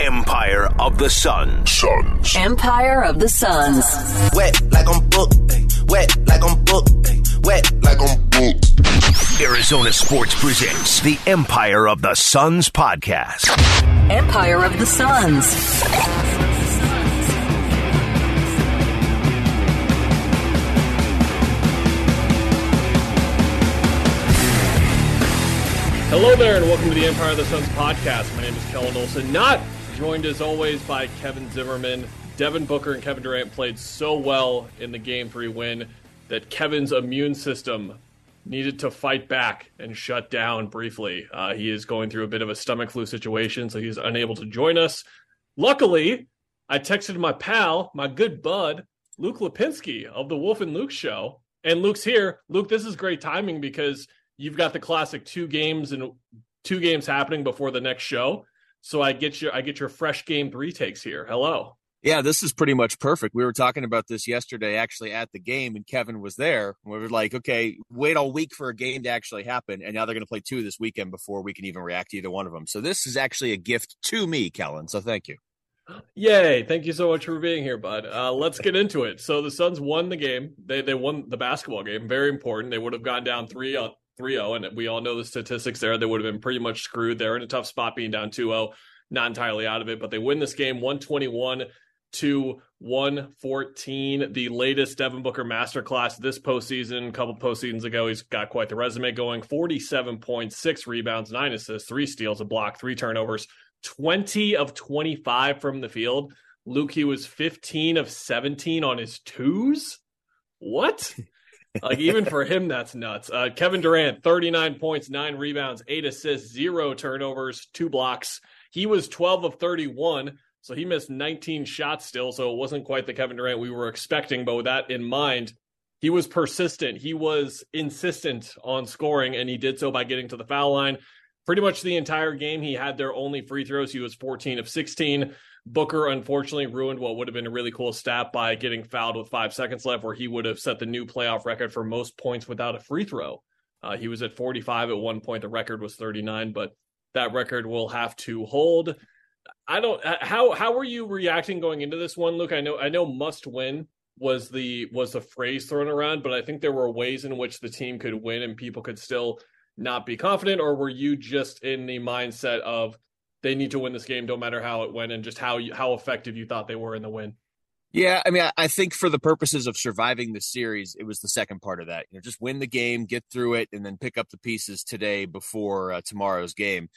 Empire of the Sun. Suns. Empire of the Suns. Wet like I'm booked. Wet like I'm booked. Wet like I'm booked. Arizona Sports presents the Empire of the Suns podcast. Empire of the Suns. Hello there, and welcome to the Empire of the Suns podcast. My name is Kellan Olson, not joined as always by Kevin Zimmerman. Devin Booker and Kevin Durant played so well in the Game 3 win that Kevin's immune system needed to fight back and shut down briefly. Uh, he is going through a bit of a stomach flu situation, so he's unable to join us. Luckily, I texted my pal, my good bud, Luke Lapinski of the Wolf and Luke show. And Luke's here. Luke, this is great timing because – you've got the classic two games and two games happening before the next show. So I get your I get your fresh game three takes here. Hello. Yeah, this is pretty much perfect. We were talking about this yesterday, actually at the game, and Kevin was there. We were like, okay, wait all week for a game to actually happen, and now they're going to play two this weekend before we can even react to either one of them. So this is actually a gift to me, Kellan. So thank you. Yay! Thank you so much for being here, bud. Uh, let's get into it. So the Suns won the game. They they won the basketball game. Very important. They would have gone down three uh, 3-0 and we all know the statistics there. They would have been pretty much screwed. They're in a tough spot being down 2-0 not entirely out of it but they win this game 121 to 114 the latest devin booker masterclass this postseason a couple postseasons ago he's got quite the resume going. 47.6 rebounds 9 assists 3 steals a block 3 turnovers 20 of 25 from the field. Luke he was 15 of 17 on his twos? What like even for him, that's nuts. Uh, Kevin Durant, 39 points, nine rebounds, eight assists, zero turnovers, two blocks. He was 12 of 31, so he missed 19 shots still. So it wasn't quite the Kevin Durant we were expecting. But with that in mind, he was persistent. He was insistent on scoring, and he did so by getting to the foul line. Pretty much the entire game, he had their only free throws. He was 14 of 16. Booker unfortunately ruined what would have been a really cool stat by getting fouled with five seconds left, where he would have set the new playoff record for most points without a free throw. Uh, he was at 45 at one point. The record was 39, but that record will have to hold. I don't. Uh, how how were you reacting going into this one, Luke? I know I know must win was the was the phrase thrown around, but I think there were ways in which the team could win and people could still not be confident. Or were you just in the mindset of they need to win this game no matter how it went and just how you, how effective you thought they were in the win. Yeah, I mean, I think for the purposes of surviving the series, it was the second part of that. You know, just win the game, get through it, and then pick up the pieces today before uh, tomorrow's game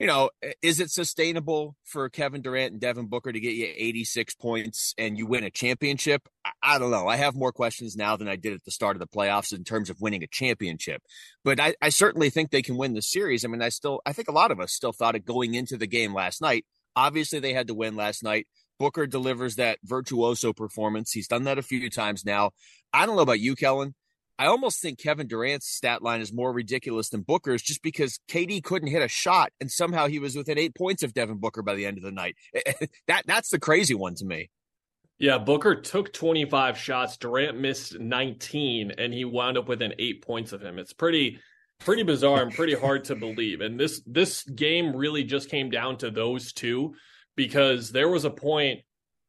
you know, is it sustainable for Kevin Durant and Devin Booker to get you 86 points and you win a championship? I, don't know. I have more questions now than I did at the start of the playoffs in terms of winning a championship. But I, I certainly think they can win the series. I mean, I still, I think a lot of us still thought it going into the game last night. Obviously, they had to win last night. Booker delivers that virtuoso performance. He's done that a few times now. I don't know about you, Kellan. I almost think Kevin Durant's stat line is more ridiculous than Booker's just because KD couldn't hit a shot and somehow he was within eight points of Devin Booker by the end of the night. that that's the crazy one to me. Yeah, Booker took 25 shots, Durant missed 19 and he wound up within 8 points of him. It's pretty pretty bizarre and pretty hard to believe. And this this game really just came down to those two because there was a point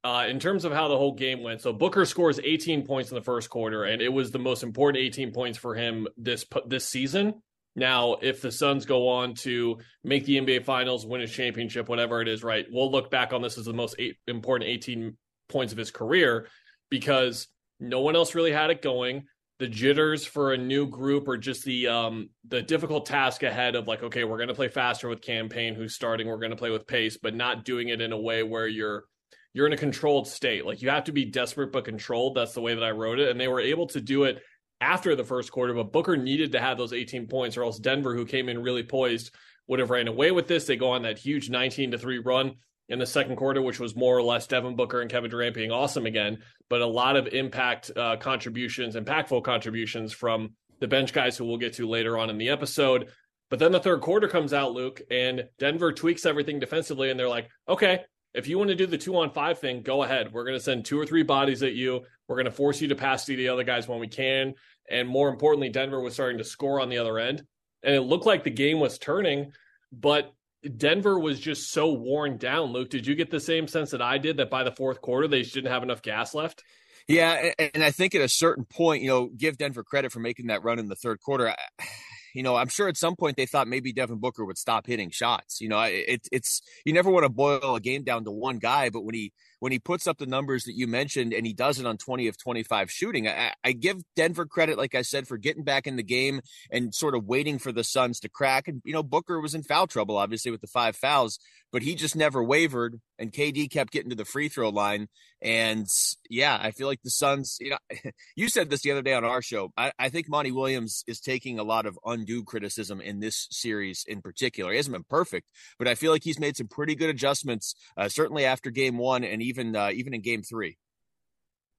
uh, in terms of how the whole game went. So Booker scores 18 points in the first quarter, and it was the most important 18 points for him this this season. Now, if the Suns go on to make the NBA Finals, win a championship, whatever it is, right, we'll look back on this as the most eight, important 18 points of his career because no one else really had it going. The jitters for a new group or just the um the difficult task ahead of like, okay, we're gonna play faster with Cam Payne, who's starting, we're gonna play with pace, but not doing it in a way where you're you're in a controlled state. Like you have to be desperate but controlled. That's the way that I wrote it. And they were able to do it after the first quarter, but Booker needed to have those 18 points, or else Denver, who came in really poised, would have ran away with this. They go on that huge 19 to 3 run in the second quarter, which was more or less Devin Booker and Kevin Durant being awesome again, but a lot of impact uh, contributions, impactful contributions from the bench guys who we'll get to later on in the episode. But then the third quarter comes out, Luke, and Denver tweaks everything defensively, and they're like, okay, if you want to do the two on five thing, go ahead. We're going to send two or three bodies at you. We're going to force you to pass to the other guys when we can. And more importantly, Denver was starting to score on the other end. And it looked like the game was turning, but Denver was just so worn down. Luke, did you get the same sense that I did that by the fourth quarter they just didn't have enough gas left? Yeah, and I think at a certain point, you know, give Denver credit for making that run in the third quarter. You know, I'm sure at some point they thought maybe Devin Booker would stop hitting shots. You know, it, it's you never want to boil a game down to one guy, but when he when he puts up the numbers that you mentioned and he does it on 20 of 25 shooting, I, I, give Denver credit, like I said, for getting back in the game and sort of waiting for the Suns to crack. And, you know, Booker was in foul trouble, obviously, with the five fouls, but he just never wavered. And KD kept getting to the free throw line. And yeah, I feel like the Suns, you know, you said this the other day on our show. I, I think Monty Williams is taking a lot of undue criticism in this series in particular. He hasn't been perfect, but I feel like he's made some pretty good adjustments, uh, certainly after game one and even uh, even in game three.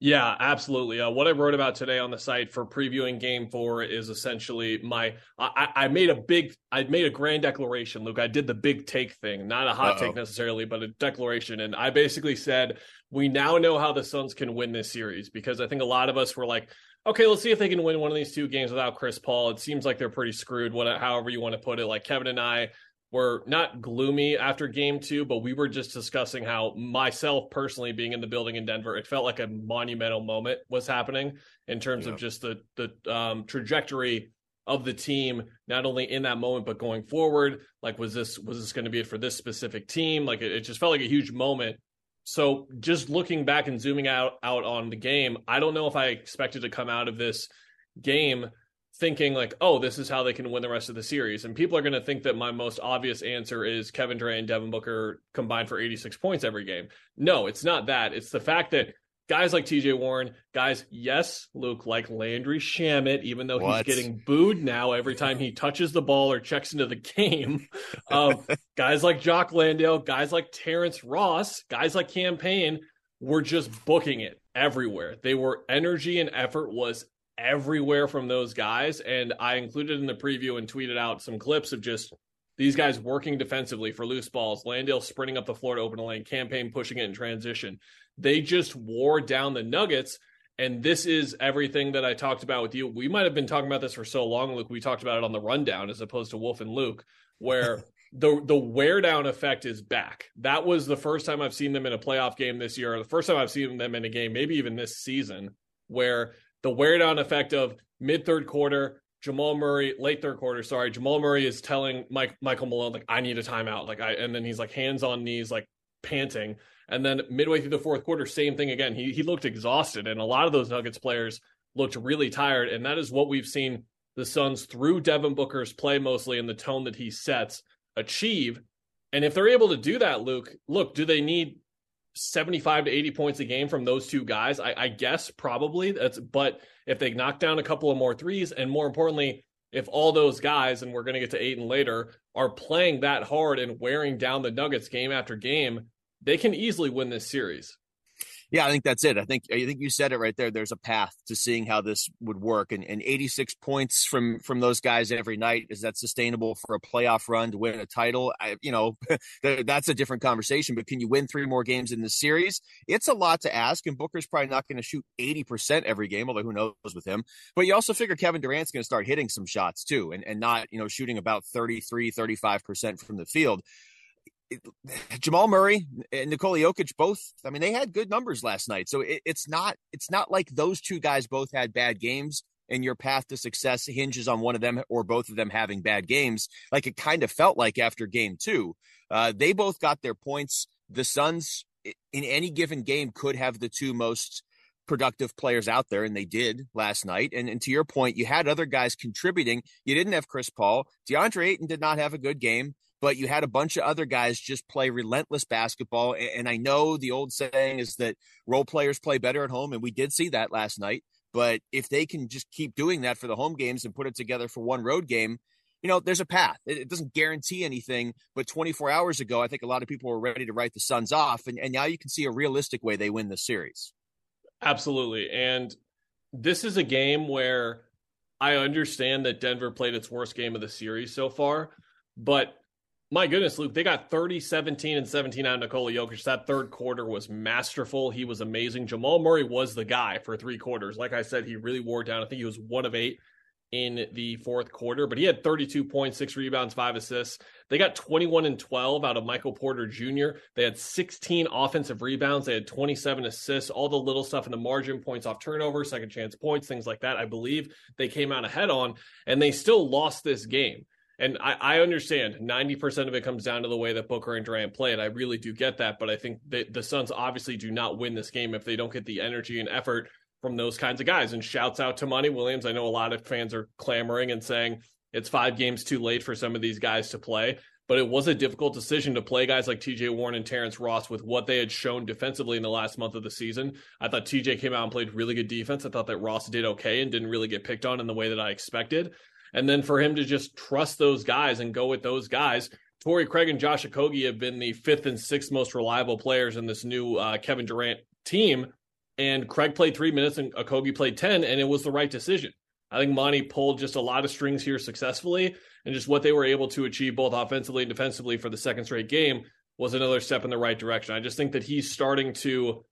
Yeah, absolutely. Uh, what I wrote about today on the site for previewing Game Four is essentially my. I, I, made a big, I made a grand declaration, Luke. I did the big take thing, not a hot Uh-oh. take necessarily, but a declaration, and I basically said we now know how the Suns can win this series because I think a lot of us were like, okay, let's see if they can win one of these two games without Chris Paul. It seems like they're pretty screwed. What, however you want to put it. Like Kevin and I were not gloomy after game two, but we were just discussing how myself personally being in the building in Denver, it felt like a monumental moment was happening in terms yeah. of just the the um, trajectory of the team, not only in that moment but going forward. Like, was this was this going to be it for this specific team? Like, it, it just felt like a huge moment. So, just looking back and zooming out out on the game, I don't know if I expected to come out of this game thinking like, oh, this is how they can win the rest of the series. And people are going to think that my most obvious answer is Kevin Durant and Devin Booker combined for 86 points every game. No, it's not that. It's the fact that guys like TJ Warren, guys, yes, Luke, like Landry Shamet, even though what? he's getting booed now every time he touches the ball or checks into the game. Um, guys like Jock Landale, guys like Terrence Ross, guys like Cam Payne were just booking it everywhere. They were energy and effort was everywhere from those guys. And I included in the preview and tweeted out some clips of just these guys working defensively for loose balls, Landale sprinting up the floor to open a lane, Cam Payne pushing it in transition. They just wore down the Nuggets. And this is everything that I talked about with you. We might have been talking about this for so long, Luke. We talked about it on the rundown as opposed to Wolf and Luke, where the the wear down effect is back. That was the first time I've seen them in a playoff game this year, the first time I've seen them in a game, maybe even this season, where the wear down effect of mid third quarter, Jamal Murray, late third quarter, sorry, Jamal Murray is telling Mike Michael Malone, like, I need a timeout. Like I and then he's like hands on knees, like panting. And then midway through the fourth quarter, same thing again. He he looked exhausted. And a lot of those Nuggets players looked really tired. And that is what we've seen the Suns through Devin Booker's play mostly and the tone that he sets achieve. And if they're able to do that, Luke, look, do they need 75 to 80 points a game from those two guys. I, I, guess probably that's, but if they knock down a couple of more threes, and more importantly, if all those guys, and we're going to get to eight and later, are playing that hard and wearing down the Nuggets game after game, they can easily win this series. Yeah, I think that's it. I think I think you said it right there. There's a path to seeing how this would work, and, and 86 points from from those guys every night is that sustainable for a playoff run to win a title? I, you know, that's a different conversation. But can you win three more games in the series? It's a lot to ask, and Booker's probably not going to shoot 80 percent every game, although who knows with him. But you also figure Kevin Durant's going to start hitting some shots too, and and not you know shooting about 33, 35 percent from the field. Jamal Murray and Nikola Jokic both. I mean, they had good numbers last night. So it, it's not it's not like those two guys both had bad games, and your path to success hinges on one of them or both of them having bad games. Like it kind of felt like after Game Two, uh, they both got their points. The Suns in any given game could have the two most productive players out there, and they did last night. And, and to your point, you had other guys contributing. You didn't have Chris Paul. DeAndre Ayton did not have a good game but you had a bunch of other guys just play relentless basketball. And I know the old saying is that role players play better at home, and we did see that last night. But if they can just keep doing that for the home games and put it together for one road game, you know, there's a path. It, doesn't guarantee anything, but 24 hours ago, I think a lot of people were ready to write the Suns off, and, and now you can see a realistic way they win the series. Absolutely, and this is a game where I understand that Denver played its worst game of the series so far, but my goodness, Luke, they got 30, 17, and 17 out of Nikola Jokic. That third quarter was masterful. He was amazing. Jamal Murray was the guy for three quarters. Like I said, he really wore down. I think he was one of eight in the fourth quarter, but he had 32 points, six rebounds, five assists. They got 21 and 12 out of Michael Porter Jr. They had 16 offensive rebounds. They had 27 assists, all the little stuff in the margin, points off turnover, second chance points, things like that. I believe they came out ahead on, and they still lost this game. And I, I understand 90% of it comes down to the way that Booker and Durant play, played. I really do get that. But I think that the Suns obviously do not win this game if they don't get the energy and effort from those kinds of guys. And shouts out to Monty Williams. I know a lot of fans are clamoring and saying it's five games too late for some of these guys to play. But it was a difficult decision to play guys like TJ Warren and Terrence Ross with what they had shown defensively in the last month of the season. I thought TJ came out and played really good defense. I thought that Ross did okay and didn't really get picked on in the way that I expected. And then for him to just trust those guys and go with those guys. Torrey Craig and Josh Okogie have been the fifth and sixth most reliable players in this new uh, Kevin Durant team. And Craig played three minutes and Okogie played 10, and it was the right decision. I think Monty pulled just a lot of strings here successfully, and just what they were able to achieve both offensively and defensively for the second straight game was another step in the right direction. I just think that he's starting to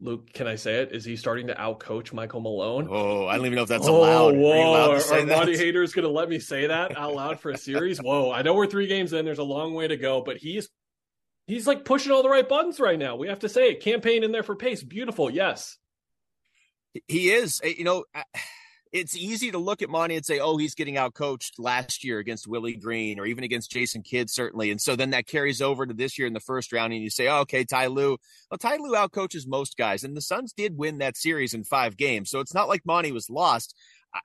Luke, can I say it? Is he starting to outcoach Michael Malone? Oh, I don't even know if that's oh, allowed. Whoa, are, are Monty haters going to let me say that out loud for a series? whoa, I know we're three games in. There's a long way to go, but he's he's like pushing all the right buttons right now. We have to say it. Cam Payne in there for pace. Beautiful. Yes. He is. Eh, you know, it's easy to look at Monty and say, oh, he's getting out coached last year against Willie Green or even against Jason Kidd, certainly. And so then that carries over to this year in the first round, and you say, oh, okay, Ty Lue. Well, Ty Lue out coaches most guys, and the Suns did win that series in five games. So it's not like Monty was lost.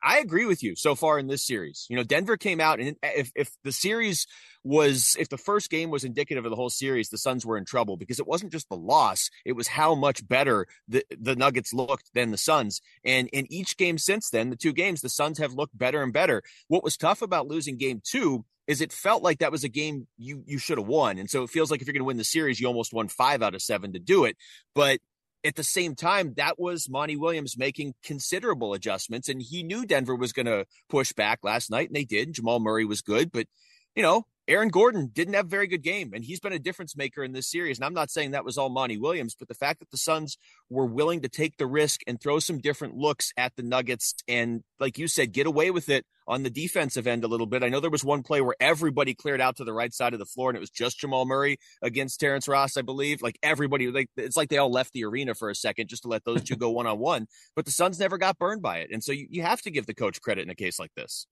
I agree with you so far in this series. You know, Denver came out, and if, if the series was, if the first game was indicative of the whole series, the Suns were in trouble because it wasn't just the loss, it was how much better the, the Nuggets looked than the Suns. And in each game since then, the two games, the Suns have looked better and better. What was tough about losing game two is it felt like that was a game you you should have won. And so it feels like if you're going to win the series, you almost won five out of seven to do it. But at the same time, that was Monty Williams making considerable adjustments, and he knew Denver was going to push back last night, and they did. Jamal Murray was good, but you know, Aaron Gordon didn't have a very good game, and he's been a difference maker in this series. And I'm not saying that was all Monty Williams, but the fact that the Suns were willing to take the risk and throw some different looks at the Nuggets, and like you said, get away with it on the defensive end a little bit. I know there was one play where everybody cleared out to the right side of the floor, and it was just Jamal Murray against Terrence Ross, I believe. Like everybody, like it's like they all left the arena for a second just to let those two go one on one. But the Suns never got burned by it, and so you, you have to give the coach credit in a case like this.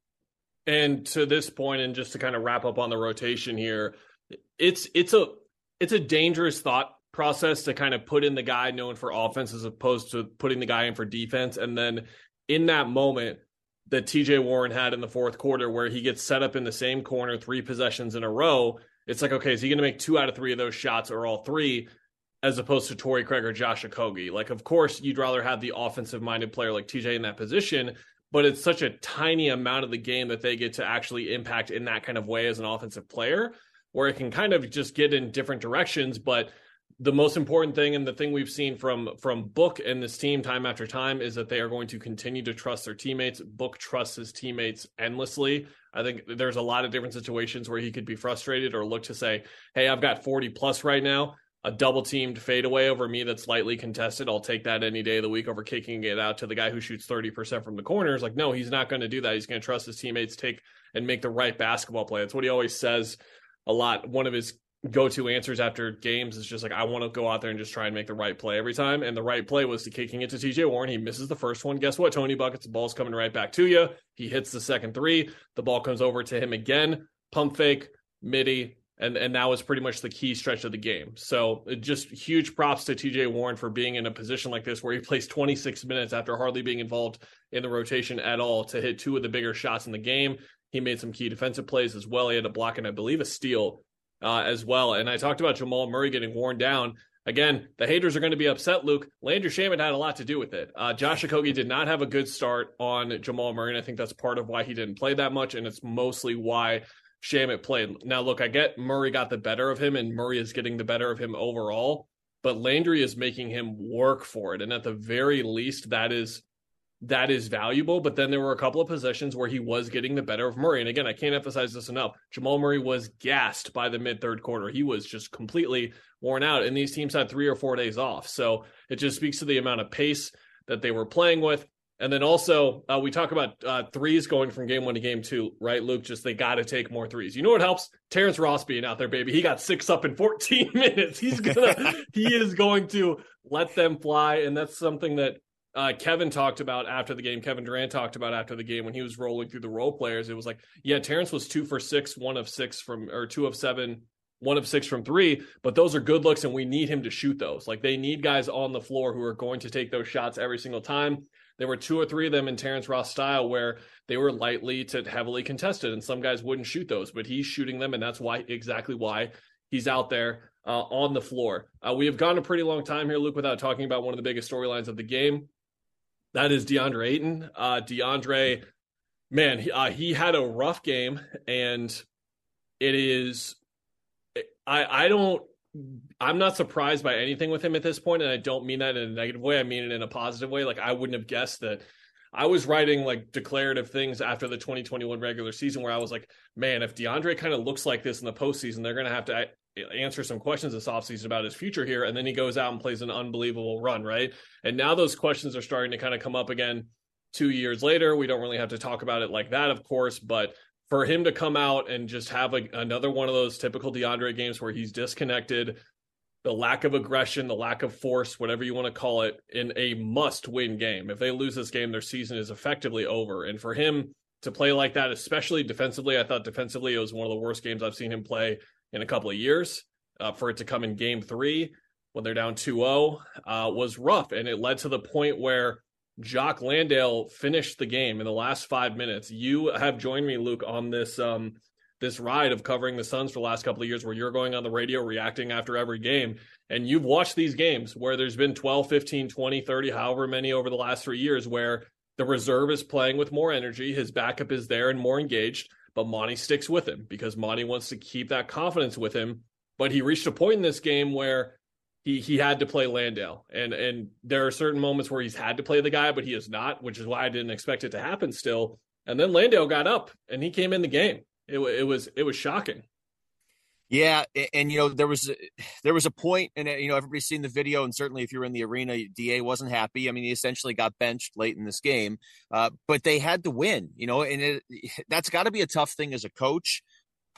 And to this point, and just to kind of wrap up on the rotation here, it's it's a it's a dangerous thought process to kind of put in the guy known for offense as opposed to putting the guy in for defense. And then in that moment that TJ Warren had in the fourth quarter where he gets set up in the same corner three possessions in a row, it's like, okay, is he going to make two out of three of those shots or all three? As opposed to Torrey Craig or Josh Okogie. Like, of course, you'd rather have the offensive minded player like TJ in that position, but it's such a tiny amount of the game that they get to actually impact in that kind of way as an offensive player, where it can kind of just get in different directions. But the most important thing and the thing we've seen from from Book and this team time after time is that they are going to continue to trust their teammates. Book trusts his teammates endlessly. I think there's a lot of different situations where he could be frustrated or look to say, "Hey, I've got 40 plus right now a double teamed fadeaway over me that's lightly contested. I'll take that any day of the week over kicking it out to the guy who shoots 30% from the corners. Like, no, he's not going to do that. He's going to trust his teammates, take and make the right basketball play. That's what he always says a lot. One of his go to answers after games is just like, I want to go out there and just try and make the right play every time. And the right play was to kicking it to TJ Warren. He misses the first one. Guess what? Tony Buckets, the ball's coming right back to you. He hits the second three. The ball comes over to him again. Pump fake, midi, and and that was pretty much the key stretch of the game. So just huge props to TJ Warren for being in a position like this where he plays 26 minutes after hardly being involved in the rotation at all to hit two of the bigger shots in the game. He made some key defensive plays as well. He had a block and I believe a steal uh, as well. And I talked about Jamal Murray getting worn down. Again, the haters are going to be upset, Luke. Landry Shamet had a lot to do with it. Uh, Josh Okogie did not have a good start on Jamal Murray, and I think that's part of why he didn't play that much, and it's mostly why Shamet played. Now, look, I get Murray got the better of him, and Murray is getting the better of him overall, but Landry is making him work for it. And at the very least, that is that is valuable. But then there were a couple of possessions where he was getting the better of Murray. And again, I can't emphasize this enough. Jamal Murray was gassed by the mid third quarter. He was just completely worn out. And these teams had three or four days off. So it just speaks to the amount of pace that they were playing with And then also, uh, we talk about uh, threes going from game one to game two, right, Luke? Just they got to take more threes. You know what helps? Terrence Ross being out there, baby. He got six up in 14 minutes. He's gonna, he is going to let them fly, and that's something that uh, Kevin talked about after the game. Kevin Durant talked about after the game when he was rolling through the role players. It was like, yeah, Terrence was two for six, one of six from, or two of seven, one of six from three, but those are good looks, and we need him to shoot those. Like they need guys on the floor who are going to take those shots every single time. There were two or three of them in Terrence Ross style where they were lightly to heavily contested, and some guys wouldn't shoot those, but he's shooting them, and that's why exactly why he's out there uh, on the floor. Uh, we have gone a pretty long time here, Luke, without talking about one of the biggest storylines of the game. That is DeAndre Ayton. Uh, DeAndre, man, he, uh, he had a rough game, and it is. I I don't I'm not surprised by anything with him at this point, and I don't mean that in a negative way. I mean it in a positive way. Like I wouldn't have guessed that. I was writing like declarative things after the 2021 regular season where I was like, man, if DeAndre kind of looks like this in the postseason, they're going to have to uh, answer some questions this offseason about his future here. And then he goes out and plays an unbelievable run, right? And now those questions are starting to kind of come up again two years later. We don't really have to talk about it like that, of course, but for him to come out and just have a, another one of those typical DeAndre games where he's disconnected, the lack of aggression, the lack of force, whatever you want to call it, in a must win game. If they lose this game, their season is effectively over. And for him to play like that, especially defensively, I thought defensively it was one of the worst games I've seen him play in a couple of years. Uh, for it to come in game three when they're down 2 0 uh, was rough. And it led to the point where Jock Landale finished the game in the last five minutes. You have joined me, Luke, on this um, this ride of covering the Suns for the last couple of years where you're going on the radio reacting after every game. And you've watched these games where there's been 12, 15, 20, 30, however many over the last three years where the reserve is playing with more energy, his backup is there and more engaged, but Monty sticks with him because Monty wants to keep that confidence with him. But he reached a point in this game where he he had to play Landale, and and there are certain moments where he's had to play the guy, but he is not, which is why I didn't expect it to happen still. And then Landale got up and he came in the game. It, it was it was shocking. Yeah, and you know there was there was a point, and you know everybody's seen the video, and certainly if you're in the arena, Da wasn't happy. I mean, he essentially got benched late in this game, uh, but they had to win. You know, and it, that's got to be a tough thing as a coach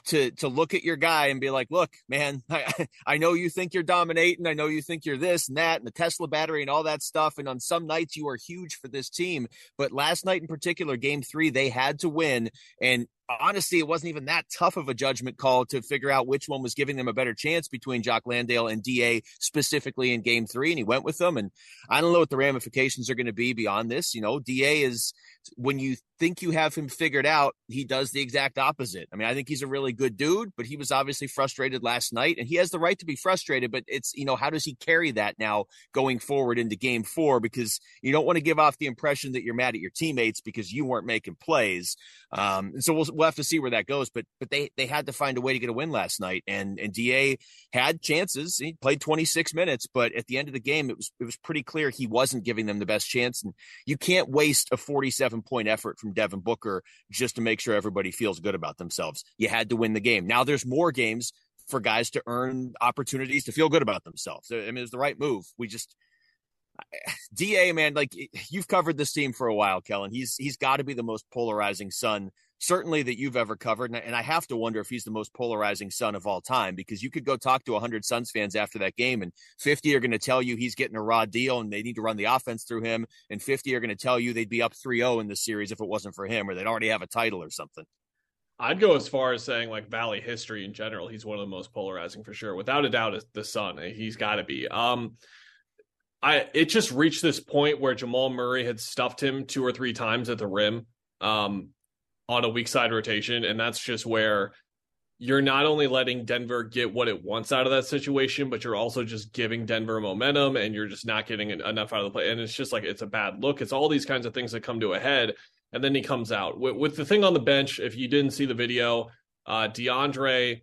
to to look at your guy and be like, look, man, I, I know you think you're dominating. I know you think you're this and that and the Tesla battery and all that stuff. And on some nights you are huge for this team. But last night in particular, game three, they had to win. And honestly, it wasn't even that tough of a judgment call to figure out which one was giving them a better chance between Jock Landale and DA specifically in game three. And he went with them. And I don't know what the ramifications are going to be beyond this. You know, DA is when you think you have him figured out, he does the exact opposite. I mean, I think he's a really good dude, but he was obviously frustrated last night and he has the right to be frustrated. But it's, you know, how does he carry that now going forward into game four? Because you don't want to give off the impression that you're mad at your teammates because you weren't making plays. Um, and so we'll, we'll have to see where that goes. But, but they, they had to find a way to get a win last night. And, and DA had chances. He played 26 minutes, but at the end of the game, it was, it was pretty clear he wasn't giving them the best chance. And you can't waste a 47 point effort from Devin Booker just to make sure everybody feels good about themselves. You had to win the game. Now there's more games for guys to earn opportunities to feel good about themselves. I mean, it's the right move. We just Da man, like you've covered this team for a while, Kellan. He's he's got to be the most polarizing Sun certainly that you've ever covered. And I have to wonder if he's the most polarizing Sun of all time because you could go talk to 100 Suns fans after that game, and 50 are going to tell you he's getting a raw deal and they need to run the offense through him, and 50 are going to tell you they'd be up 3 0 in the series if it wasn't for him or they'd already have a title or something. I'd go as far as saying like Valley history in general. He's one of the most polarizing for sure, without a doubt. The Sun? He's got to be. Um, I it just reached this point where Jamal Murray had stuffed him two or three times at the rim. Um, on a weak side rotation. And that's just where you're not only letting Denver get what it wants out of that situation, but you're also just giving Denver momentum and you're just not getting enough out of the play. And it's just like, it's a bad look. It's all these kinds of things that come to a head. And then he comes out with, with the thing on the bench. If you didn't see the video, uh, DeAndre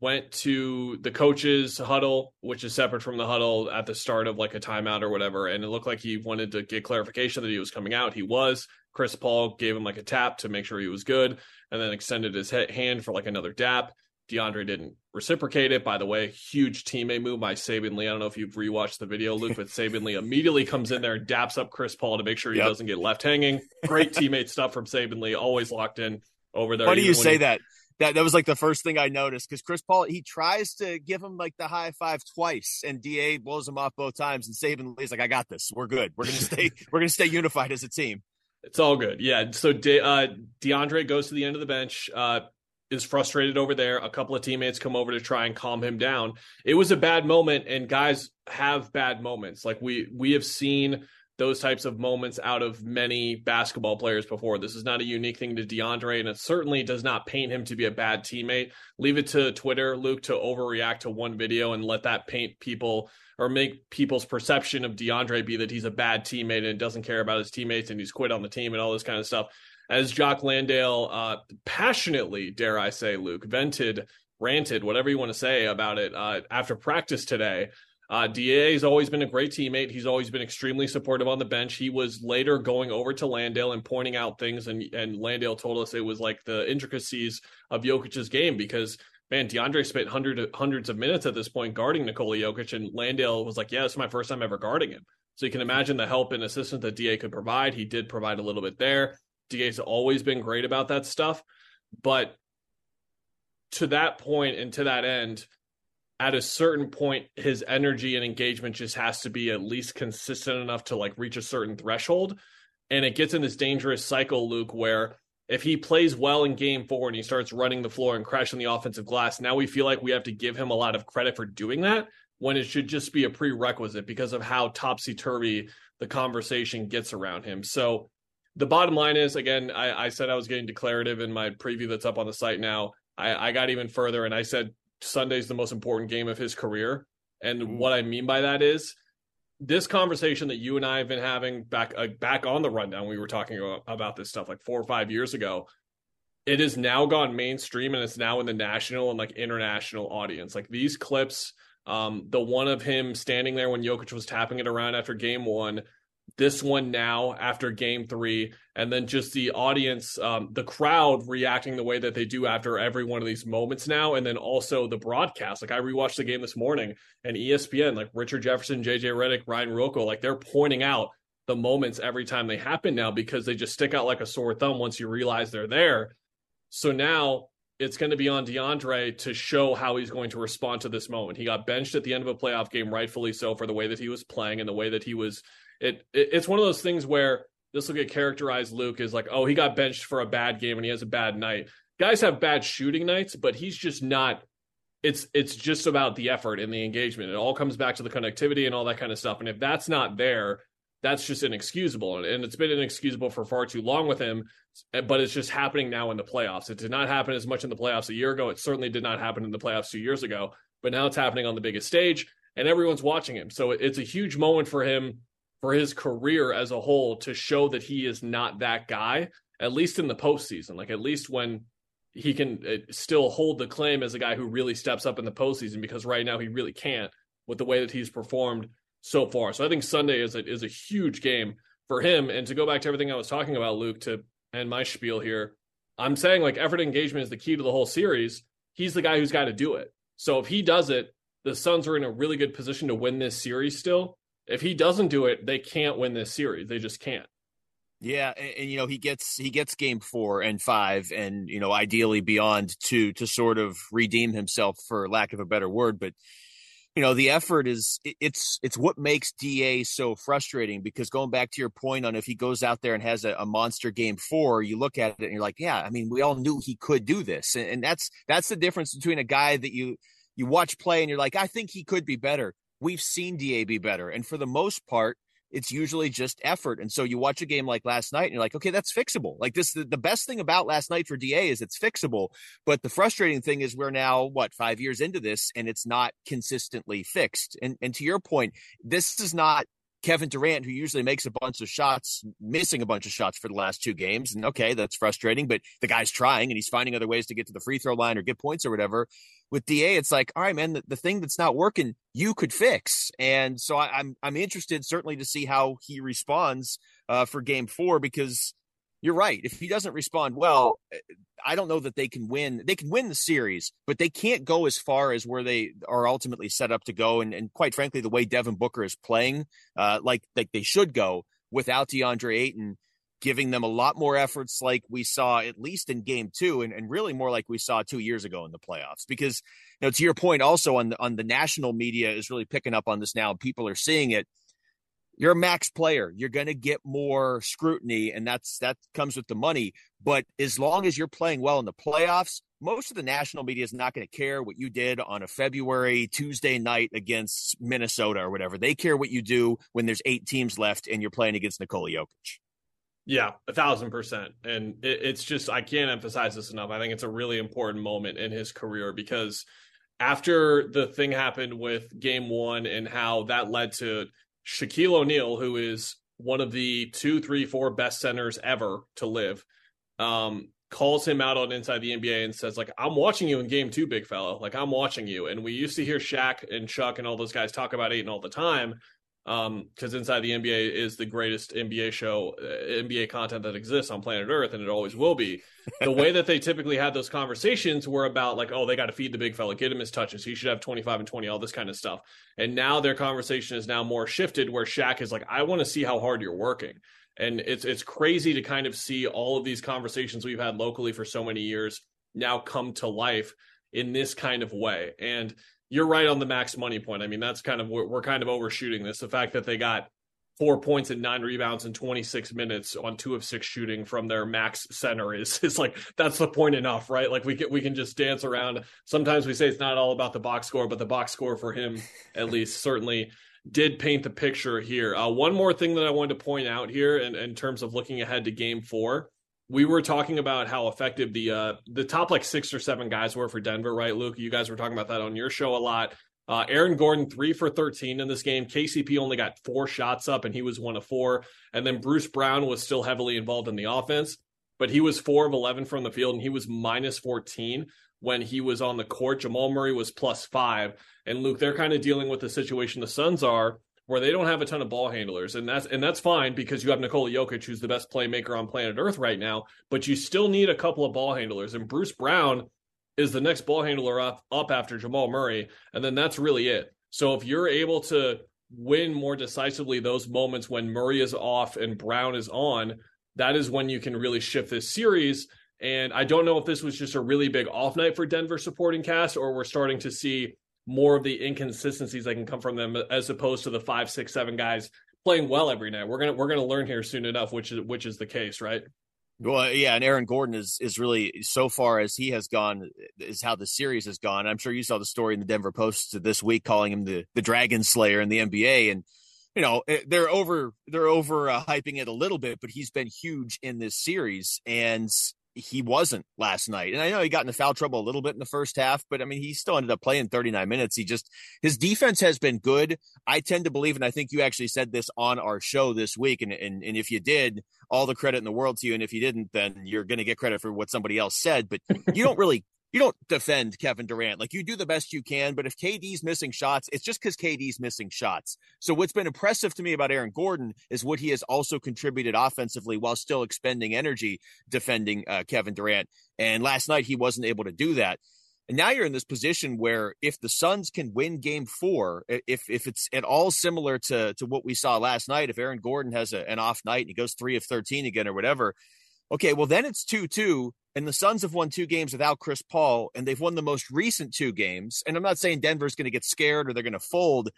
went to the coach's huddle, which is separate from the huddle at the start of like a timeout or whatever. And it looked like he wanted to get clarification that he was coming out. He was. Chris Paul gave him like a tap to make sure he was good and then extended his hand for like another dap. DeAndre didn't reciprocate it. By the way, huge teammate move by Saben Lee. I don't know if you've rewatched the video, Luke, but Saben Lee immediately comes in there and daps up Chris Paul to make sure he yep. doesn't get left hanging. Great teammate stuff from Saben Lee, always locked in over there. Why do you say he... that. That that was like the first thing I noticed because Chris Paul he tries to give him like the high five twice and Da blows him off both times and Saben Lee's like I got this we're good we're gonna stay we're gonna stay unified as a team. It's all good. Yeah. So De- uh, DeAndre goes to the end of the bench. Uh, is frustrated over there. A couple of teammates come over to try and calm him down. It was a bad moment, and guys have bad moments. Like we we have seen those types of moments out of many basketball players before. This is not a unique thing to DeAndre, and it certainly does not paint him to be a bad teammate. Leave it to Twitter, Luke, to overreact to one video and let that paint people or make people's perception of DeAndre be that he's a bad teammate and doesn't care about his teammates and he's quit on the team and all this kind of stuff as Jock Landale uh, passionately, dare I say, Luke, vented, ranted, whatever you want to say about it uh, after practice today. Uh, Da has always been a great teammate. He's always been extremely supportive on the bench. He was later going over to Landale and pointing out things, and and Landale told us it was like the intricacies of Jokic's game because man, DeAndre spent hundred, hundreds of minutes at this point guarding Nikola Jokic, and Landale was like, "Yeah, this is my first time ever guarding him." So you can imagine the help and assistance that Da could provide. He did provide a little bit there. DA's always been great about that stuff. But to that point and to that end, at a certain point, his energy and engagement just has to be at least consistent enough to like reach a certain threshold. And it gets in this dangerous cycle, Luke, where if he plays well in game four and he starts running the floor and crashing the offensive glass, now we feel like we have to give him a lot of credit for doing that when it should just be a prerequisite because of how topsy turvy the conversation gets around him. So the bottom line is again, I, I, said I was getting declarative in my preview that's up on the site now. I, I got even further and I said Sunday's the most important game of his career. And mm-hmm. what I mean by that is this conversation that you and I have been having back uh, back on the rundown. We were talking about, about this stuff like four or five years ago. It has now gone mainstream and it's now in the national and like international audience. Like these clips, um, the one of him standing there when Jokic was tapping it around after game one, this one now after game three, and then just the audience, um, the crowd reacting the way that they do after every one of these moments now, and then also the broadcast. Like I rewatched the game this morning, and ESPN, like Richard Jefferson, JJ Redick, Ryan Ruocco, like they're pointing out the moments every time they happen now because they just stick out like a sore thumb once you realize they're there. So now it's going to be on DeAndre to show how he's going to respond to this moment. He got benched at the end of a playoff game, rightfully so, for the way that he was playing and the way that he was it, it it's one of those things where this will get characterized. Luke is like, oh, he got benched for a bad game and he has a bad night. Guys have bad shooting nights, but he's just not. It's it's just about the effort and the engagement. It all comes back to the connectivity and all that kind of stuff. And if that's not there, that's just inexcusable. And it's been inexcusable for far too long with him. But it's just happening now in the playoffs. It did not happen as much in the playoffs a year ago. It certainly did not happen in the playoffs two years ago. But now it's happening on the biggest stage, and everyone's watching him. So it's a huge moment for him for his career as a whole to show that he is not that guy, at least in the postseason. Like, at least when he can uh, still hold the claim as a guy who really steps up in the postseason, because right now he really can't with the way that he's performed so far. So I think Sunday is a, is a huge game for him. And to go back to everything I was talking about, Luke, to end my spiel here, I'm saying like effort engagement is the key to the whole series. He's the guy who's got to do it. So if he does it, the Suns are in a really good position to win this series still. If he doesn't do it, they can't win this series. They just can't. Yeah, and, and, you know he gets he gets game four and five, and you know ideally beyond to to sort of redeem himself, for lack of a better word. But you know the effort is it's it's what makes Da so frustrating because going back to your point on if he goes out there and has a, a monster game four, you look at it and you're like, yeah, I mean we all knew he could do this, and, and that's that's the difference between a guy that you you watch play and you're like, I think he could be better we've seen Da be better. And for the most part, it's usually just effort. And so you watch a game like last night and you're like, okay, that's fixable. Like this, the, the best thing about last night for Da is it's fixable. But the frustrating thing is we're now, what, five years into this and it's not consistently fixed. And, and to your point, this is not Kevin Durant, who usually makes a bunch of shots, missing a bunch of shots for the last two games. And okay, that's frustrating, but the guy's trying and he's finding other ways to get to the free throw line or get points or whatever. With Da, it's like, all right, man, the, the thing that's not working, you could fix. And so I, am I'm, I'm interested certainly to see how he responds uh, for game four because you're right. If he doesn't respond well, I don't know that they can win. They can win the series, but they can't go as far as where they are ultimately set up to go. And, and quite frankly, the way Devin Booker is playing, uh, like like they should go without DeAndre Ayton, giving them a lot more efforts, like we saw at least in Game Two, and, and really more like we saw two years ago in the playoffs. Because you know, to your point, also on the on the national media is really picking up on this now. People are seeing it you're a max player. You're going to get more scrutiny, and that's that comes with the money. But as long as you're playing well in the playoffs, most of the national media is not going to care what you did on a February Tuesday night against Minnesota or whatever. They care what you do when there's eight teams left and you're playing against Nikola Jokic. Yeah, a thousand percent. And it, it's just, I can't emphasize this enough. I think it's a really important moment in his career because after the thing happened with game one and how that led to Shaquille O'Neal, who is one of the two, three, four best centers ever to live, um, calls him out on Inside the NBA and says, like, I'm watching you in game two, big fella. Like, I'm watching you. And we used to hear Shaq and Chuck and all those guys talk about Ayton all the time um because inside the nba is the greatest nba show uh, nba content that exists on planet earth and it always will be. The way that they typically had those conversations were about like oh they got to feed the big fella get him his touches he should have 25 and 20 all this kind of stuff. And now their conversation is now more shifted where Shaq is like i want to see how hard you're working. And it's it's crazy to kind of see all of these conversations we've had locally for so many years now come to life in this kind of way. And you're right on the max money point. I mean, that's kind of we're, we're kind of overshooting this. The fact that they got four points and nine rebounds in 26 minutes on two of six shooting from their max center is is like that's the point enough, right? Like we can we can just dance around. Sometimes we say it's not all about the box score, but the box score for him at least certainly did paint the picture here. Uh, one more thing that I wanted to point out here, in, in terms of looking ahead to Game Four, we were talking about how effective the uh, the top like six or seven guys were for Denver, right, Luke? You guys were talking about that on your show a lot. Uh, Aaron Gordon three for thirteen in this game. KCP only got four shots up, and he was one of four. And then Bruce Brown was still heavily involved in the offense, but he was four of eleven from the field, and he was minus fourteen when he was on the court. Jamal Murray was plus five, and Luke, they're kind of dealing with the situation the Suns are where they don't have a ton of ball handlers, and that's and that's fine because you have Nikola Jokic, who's the best playmaker on planet Earth right now. But you still need a couple of ball handlers, and Bruce Brown is the next ball handler up up after Jamal Murray, and then that's really it. So if you're able to win more decisively those moments when Murray is off and Brown is on, that is when you can really shift this series. And I don't know if this was just a really big off night for Denver supporting cast, or we're starting to see more of the inconsistencies that can come from them as opposed to the five, six, seven guys playing well every night. We're gonna we're gonna learn here soon enough, which is which is the case, right? Well, yeah, and Aaron Gordon is is really so far as he has gone is how the series has gone. I'm sure you saw the story in the Denver Post this week calling him the the Dragon Slayer in the NBA, and you know eh, they're over they're over uh, hyping it a little bit, but he's been huge in this series, and he wasn't last night. And I know he got into foul trouble a little bit in the first half, but I mean, he still ended up playing 39 minutes. He just, his defense has been good. I tend to believe, and I think you actually said this on our show this week. And, and, and if you did, all the credit in the world to you. And if you didn't, then you're going to get credit for what somebody else said, but you don't really you don't defend Kevin Durant. Like you do the best you can, but if KD's missing shots, it's just because KD's missing shots. So what's been impressive to me about Aaron Gordon is what he has also contributed offensively while still expending energy defending uh, Kevin Durant. And last night he wasn't able to do that. And now you're in this position where if the Suns can win game four, if if it's at all similar to to what we saw last night, if Aaron Gordon has a, an off night and he goes three of 13 again or whatever, okay, well then it's 2-2 and the Suns have won two games without Chris Paul, and they've won the most recent two games. And I'm not saying Denver's going to get scared or they're going to fold,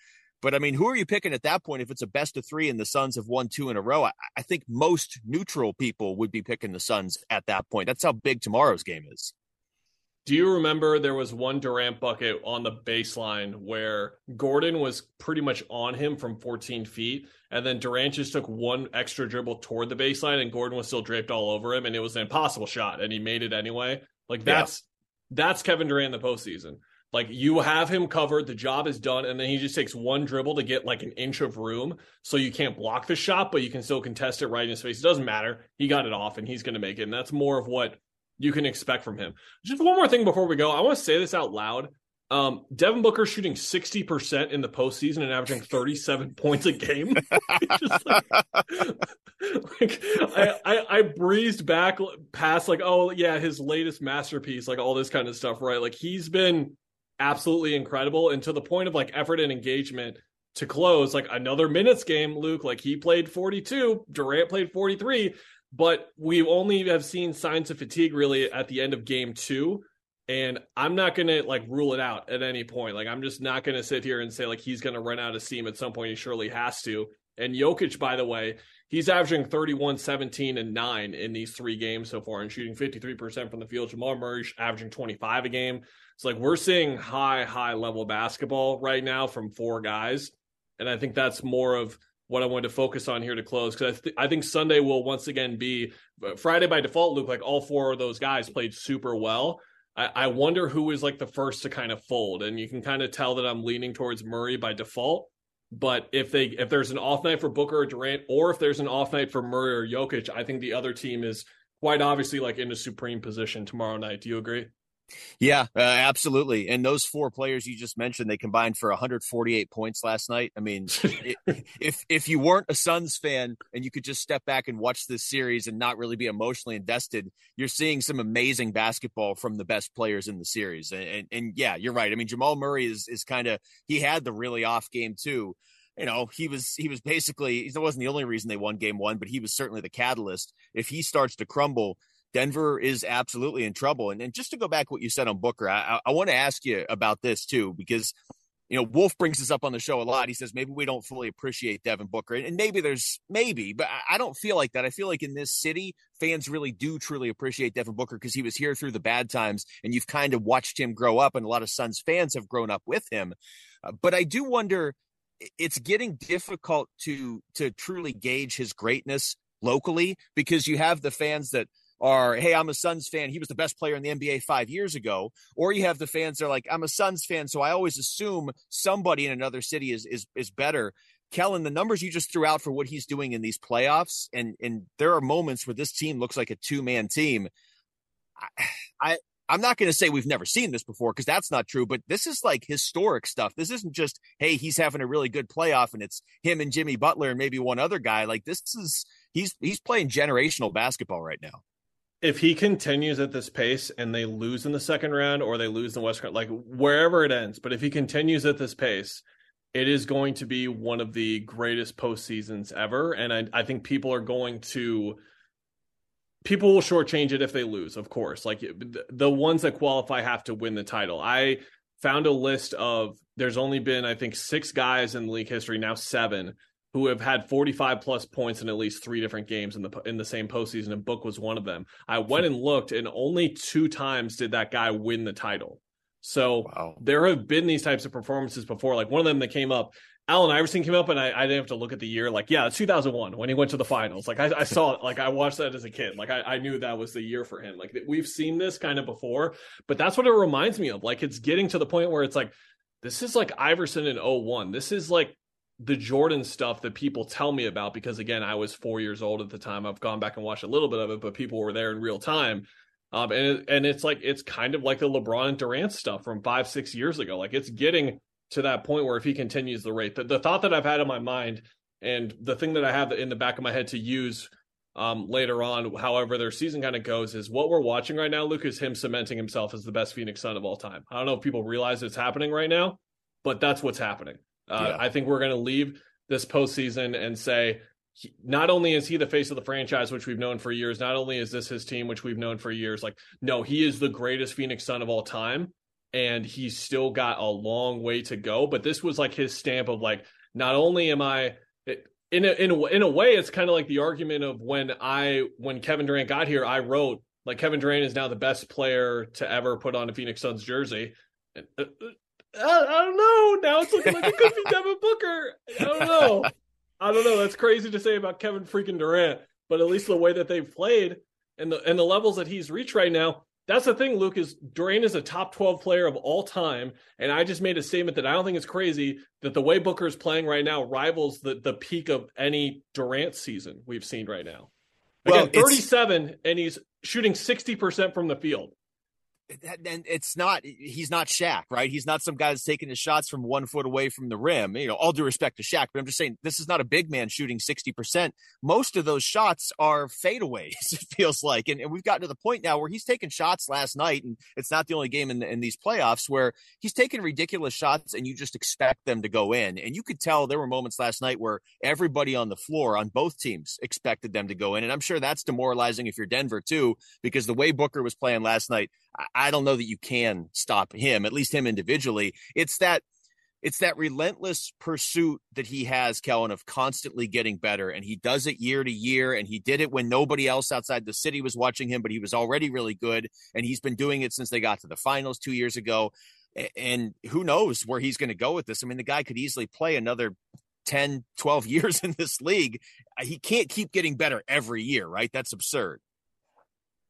but I mean, who are you picking at that point if it's a best of three and the Suns have won two in a row? I, I think most neutral people would be picking the Suns at that point. That's how big tomorrow's game is. Do you remember there was one Durant bucket on the baseline where Gordon was pretty much on him from 14 feet, and then Durant just took one extra dribble toward the baseline, and Gordon was still draped all over him, and it was an impossible shot, and he made it anyway. Like that's yeah. that's Kevin Durant in the postseason. Like you have him covered, the job is done, and then he just takes one dribble to get like an inch of room, so you can't block the shot, but you can still contest it right in his face. It doesn't matter. He got it off, and he's going to make it, and that's more of what you can expect from him. Just one more thing before we go. I want to say this out loud. Um, Devin Booker shooting 60% in the postseason and averaging 37 points a game. Like, like I, I, I breezed back past like, oh yeah, his latest masterpiece, like all this kind of stuff, right? Like he's been absolutely incredible and to the point of like effort and engagement to close, like another minutes game, Luke, like he played 42, Durant played 43, but we only have seen signs of fatigue really at the end of game two and I'm not to like rule it out at any point. Like, I'm just not to sit here and say like he's to run out of steam at some point. He surely has to. And Jokic, by the way, he's averaging 31, 17, and 9 in these three games so far and shooting 53% from the field. Jamal Murray averaging 25 a game. It's like we're seeing high, high level basketball right now from four guys. And I think that's more of what I wanted to focus on here to close because I, th- I think Sunday will once again be uh, Friday by default. Luke, like all four of those guys played super well. I, I wonder who is like the first to kind of fold, and you can kind of tell that I'm leaning towards Murray by default. But if they if there's an off night for Booker or Durant, or if there's an off night for Murray or Jokic, I think the other team is quite obviously like in a supreme position tomorrow night. Do you agree? Yeah, uh, absolutely. And those four players you just mentioned, they combined for 148 points last night. I mean, if if you weren't a Suns fan and you could just step back and watch this series and not really be emotionally invested, you're seeing some amazing basketball from the best players in the series. And and, and yeah, you're right. I mean, Jamal Murray is is kind of he had the really off game too. You know, he was he was basically he wasn't the only reason they won game one, but he was certainly the catalyst. If he starts to crumble, Denver is absolutely in trouble. And, and just to go back what you said on Booker, I, I want to ask you about this too, because you know, Wolf brings this up on the show a lot. He says maybe we don't fully appreciate Devin Booker, and maybe there's maybe, but I don't feel like that. I feel like in this city, fans really do truly appreciate Devin Booker because he was here through the bad times, and you've kind of watched him grow up, and a lot of Suns fans have grown up with him. Uh, but I do wonder, it's getting difficult to to truly gauge his greatness locally because you have the fans that are, hey, I'm a Suns fan. He was the best player in the NBA five years ago. Or you have the fans that are like, I'm a Suns fan, so I always assume somebody in another city is is is better. Kellan, the numbers you just threw out for what he's doing in these playoffs, and and there are moments where this team looks like a two man team. I, I I'm not going to say we've never seen this before because that's not true, but this is like historic stuff. This isn't just, hey, he's having a really good playoff and it's him and Jimmy Butler and maybe one other guy. Like this is he's he's playing generational basketball right now if he continues at this pace and they lose in the second round or they lose in the West, like wherever it ends, but if he continues at this pace, it is going to be one of the greatest postseasons ever. And I, I think people are going to people will shortchange it if they lose, of course. Like the ones that qualify have to win the title. I found a list of there's only been I think six guys in league history now seven who have had 45 plus points in at least three different games in the in the same postseason, and Book was one of them. I went and looked, and only two times did that guy win the title. So wow. there have been these types of performances before. Like one of them that came up, Allen Iverson came up, and I, I didn't have to look at the year. Like, yeah, it's 2001 when he went to the finals. Like I, I saw it. Like I watched that as a kid. Like I, I knew that was the year for him. Like we've seen this kind of before, but that's what it reminds me of. Like it's getting to the point where it's like this is like Iverson in 01. This is like the Jordan stuff that people tell me about because again, I was four years old at the time. I've gone back and watched a little bit of it, but people were there in real time. Um, and it, and it's like it's kind of like the LeBron and Durant stuff from five six years ago. Like it's getting to that point where if he continues the rate, the, the thought that I've had in my mind and the thing that I have in the back of my head to use um, later on, however their season kind of goes, is what we're watching right now. Luke is him cementing himself as the best Phoenix Sun of all time. I don't know if people realize it's happening right now, but that's what's happening. Uh, yeah. I think we're going to leave this postseason and say, he, not only is he the face of the franchise, which we've known for years, not only is this his team, which we've known for years, like, no, he is the greatest Phoenix Sun of all time. And he's still got a long way to go. But this was like his stamp of like, not only am I in a, in a, in a way, it's kind of like the argument of when I when Kevin Durant got here, I wrote like Kevin Durant is now the best player to ever put on a Phoenix Suns jersey. I, I don't know. Now it's looking like it could be Devin Booker. I don't know. I don't know. That's crazy to say about Kevin freaking Durant, but at least the way that they've played and the and the levels that he's reached right now. That's the thing, Luke, is Durant is a top 12 player of all time. And I just made a statement that I don't think it's crazy that the way Booker is playing right now rivals the, the peak of any Durant season we've seen right now. Again, well, 37, and he's shooting 60% from the field. And it's not he's not Shaq, right? He's not some guy that's taking his shots from one foot away from the rim. You know, all due respect to Shaq, but I'm just saying this is not a big man shooting 60%. Most of those shots are fadeaways, it feels like. And, and we've gotten to the point now where he's taking shots last night, and it's not the only game in, in these playoffs where he's taking ridiculous shots and you just expect them to go in. And you could tell there were moments last night where everybody on the floor on both teams expected them to go in. And I'm sure that's demoralizing if you're Denver too, because the way Booker was playing last night, I don't know that you can stop him, at least him individually. It's that it's that relentless pursuit that he has, Kellan, of constantly getting better. And he does it year to year. And he did it when nobody else outside the city was watching him, but he was already really good. And he's been doing it since they got to the finals two years ago. And who knows where he's going to go with this? I mean, the guy could easily play another 10, 12 years in this league. He can't keep getting better every year, right? That's absurd.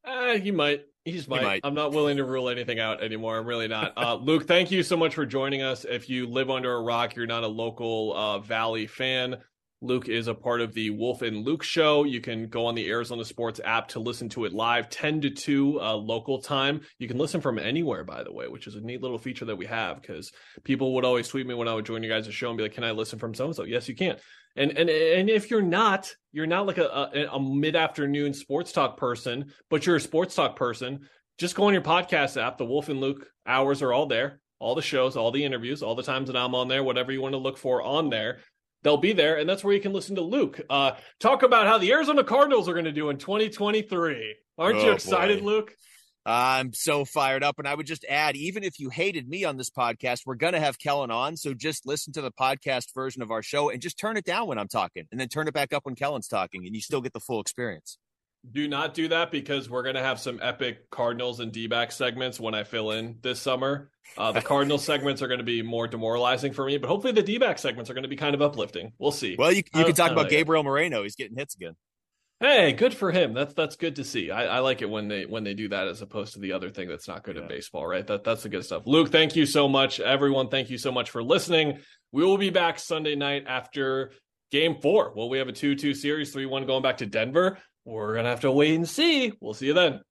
Uh, he might. He's might. might. I'm not willing to rule anything out anymore. I'm really not. Uh, Luke, thank you so much for joining us. If you live under a rock, you're not a local uh, Valley fan. Luke is a part of the Wolf and Luke show. You can go on the Arizona Sports app to listen to it live, 10 to 2 uh, local time. You can listen from anywhere, by the way, which is a neat little feature that we have because people would always tweet me when I would join you guys' show and be like, Can I listen from so and so? Yes, you can. And and and if you're not, you're not like a, a, a mid afternoon sports talk person, but you're a sports talk person. Just go on your podcast app. The Wolf and Luke hours are all there. All the shows, all the interviews, all the times that I'm on there, whatever you want to look for on there, they'll be there, and that's where you can listen to Luke uh, talk about how the Arizona Cardinals are going to do in 2023. Aren't oh, you excited, boy. Luke? I'm so fired up. And I would just add, even if you hated me on this podcast, we're going to have Kellan on. So just listen to the podcast version of our show and just turn it down when I'm talking and then turn it back up when Kellan's talking and you still get the full experience. Do not do that because we're going to have some epic Cardinals and D back segments when I fill in this summer. Uh, the Cardinal segments are going to be more demoralizing for me, but hopefully the D back segments are going to be kind of uplifting. We'll see. Well, you, you can talk about Gabriel Moreno. He's getting hits again. Hey, good for him. That's that's good to see. I, I, like it when they when they do that as opposed to the other thing that's not good yeah. in baseball, right? That that's the good stuff. Luke, thank you so much. Everyone, thank you so much for listening. We will be back Sunday night after game four. Well, we have a 2-2 series, 3-1 going back to Denver. We're gonna have to wait and see. We'll see you then.